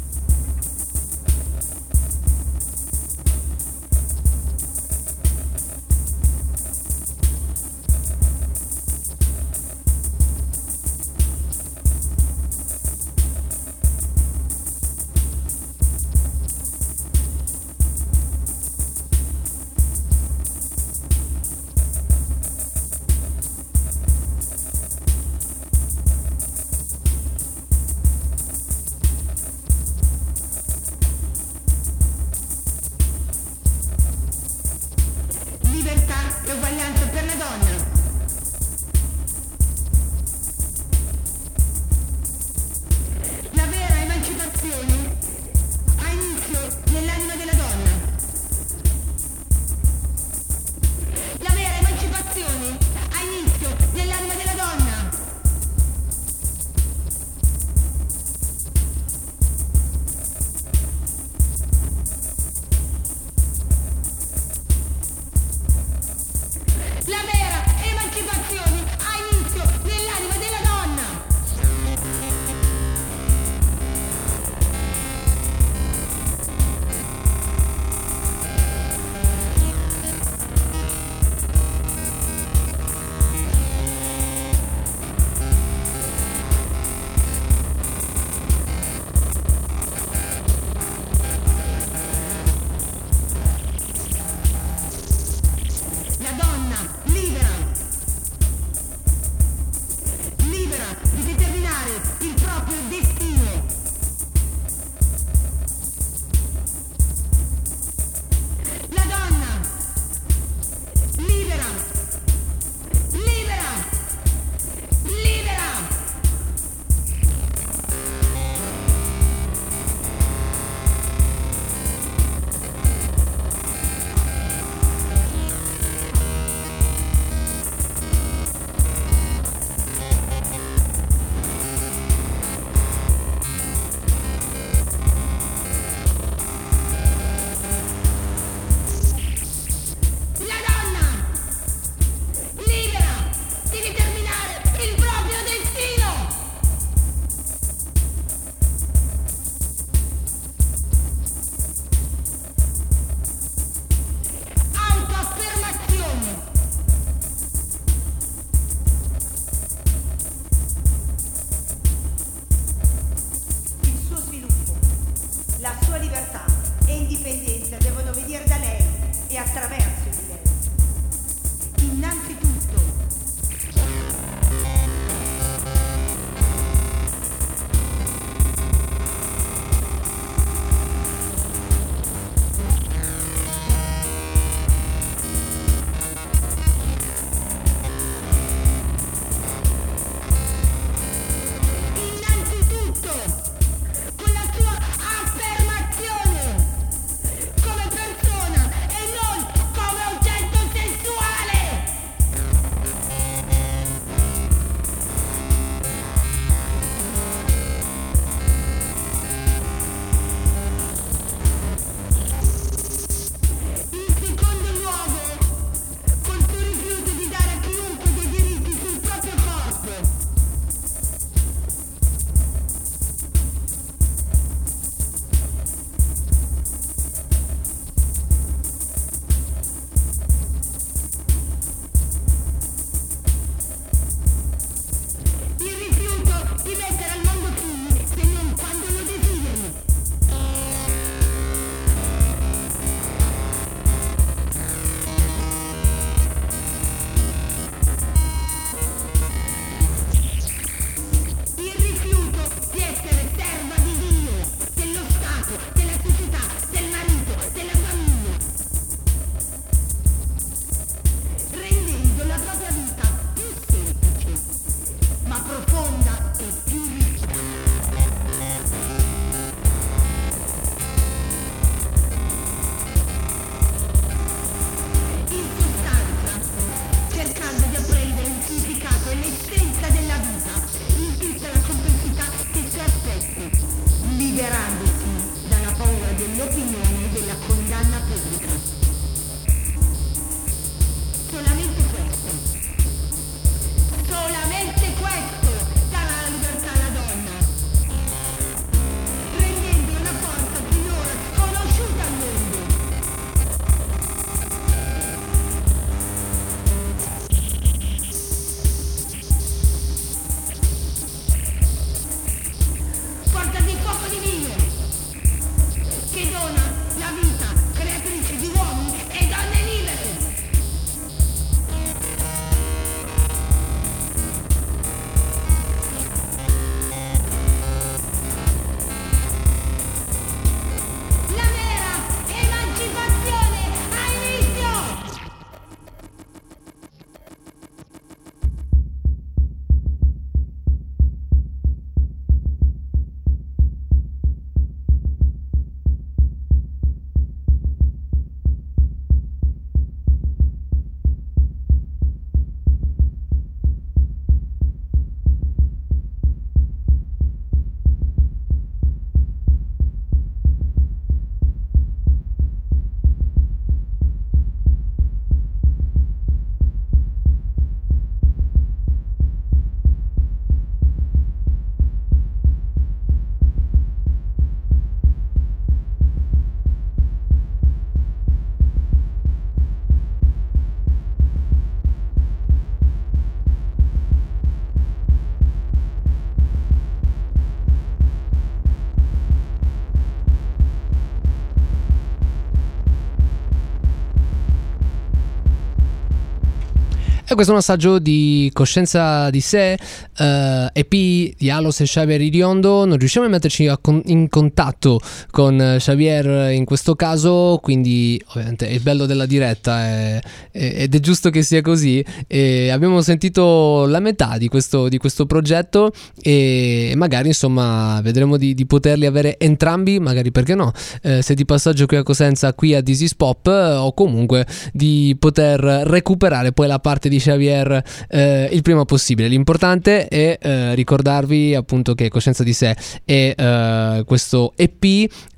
Speaker 8: Questo
Speaker 2: è un assaggio di coscienza di sé, eh, EP di Alos e Xavier Iriondo. Non riusciamo a metterci a con- in contatto con eh, Xavier in questo caso, quindi ovviamente il bello della diretta è- è- ed è giusto che sia così. E abbiamo sentito la metà di questo, di questo progetto e magari insomma vedremo di, di poterli avere entrambi, magari perché no, eh, se di passaggio qui a Cosenza, qui a This is Pop eh, o comunque di poter recuperare poi la parte di Xavier eh, il prima possibile. L'importante è eh, ricordarvi appunto che Coscienza di sé è eh, questo EP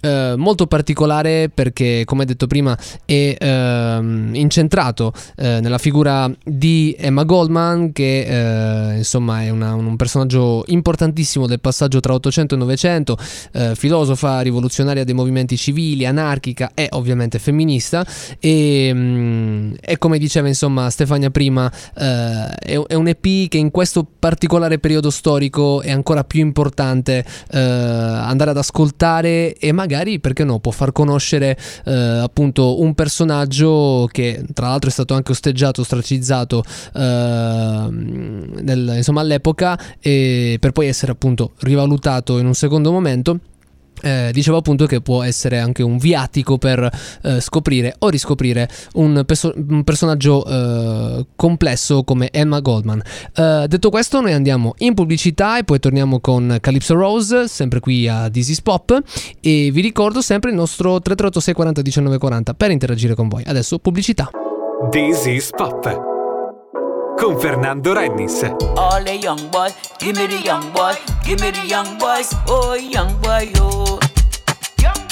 Speaker 2: eh, molto particolare perché come detto prima è ehm, incentrato eh, nella figura di Emma Goldman che eh, insomma è una- un personaggio importantissimo del passaggio tra 800 e 900 eh, filosofa rivoluzionaria dei movimenti civili anarchica e ovviamente femminista e, mm, e come diceva insomma Stefania prima eh, è, è un EP che in questo particolare periodo storico è ancora più importante eh, andare ad ascoltare e magari perché no può far conoscere eh, appunto un personaggio che tra l'altro è stato anche osteggiato, ostracizzato ehm, nel- insomma all'epoca e per poi essere appunto rivalutato in un secondo momento. Eh, dicevo appunto che può essere anche un viatico per eh, scoprire o riscoprire un, perso- un personaggio eh, complesso come Emma Goldman. Eh, detto questo, noi andiamo in pubblicità e poi torniamo con Calypso Rose, sempre qui a is Pop. E vi ricordo sempre il nostro 3386 40 19 40 per interagire con voi. Adesso pubblicità.
Speaker 1: This is Pop. Con Fernando Rennis.
Speaker 9: All the young boys, give me the young boy, give me the young boys, oh young boy, oh. Young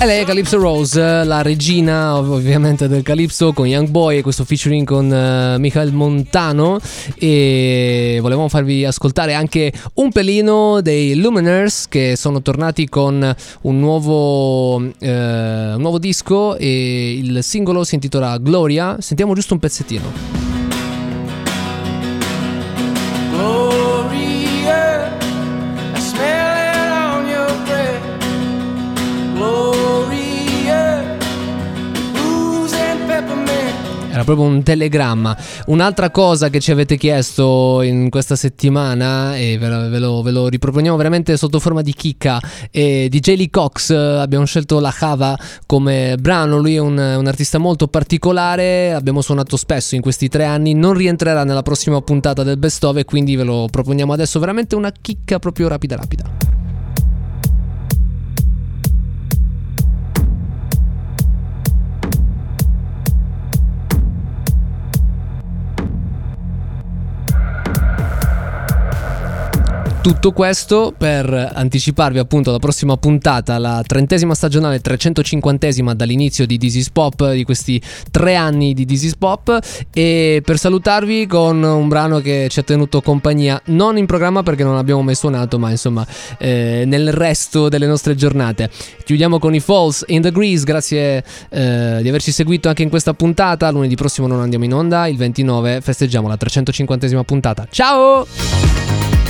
Speaker 2: E lei è Calypso Rose, la regina ov- ovviamente del Calypso con Young Boy e questo featuring con eh, Michael Montano e volevamo farvi ascoltare anche un pelino dei Luminers che sono tornati con un nuovo, eh, un nuovo disco e il singolo si intitola Gloria, sentiamo giusto un pezzettino. Proprio un telegramma. Un'altra cosa che ci avete chiesto in questa settimana, e ve lo, ve lo- ve lo riproponiamo veramente sotto forma di chicca, è di Lee Cox. Abbiamo scelto la Java come brano. Lui è un, un artista molto particolare. Abbiamo suonato spesso in questi tre anni. Non rientrerà nella prossima puntata del best of, e quindi ve lo proponiamo adesso. Veramente una chicca proprio rapida, rapida. Tutto questo per anticiparvi appunto la prossima puntata, la trentesima stagionale, 350esima dall'inizio di is Pop, di questi tre anni di is Pop e per salutarvi con un brano che ci ha tenuto compagnia, non in programma perché non abbiamo mai suonato, ma insomma eh, nel resto delle nostre giornate. Chiudiamo con i Falls in the Grease, grazie eh, di averci seguito anche in questa puntata, lunedì prossimo non andiamo in onda, il 29 festeggiamo la 350esima puntata. Ciao!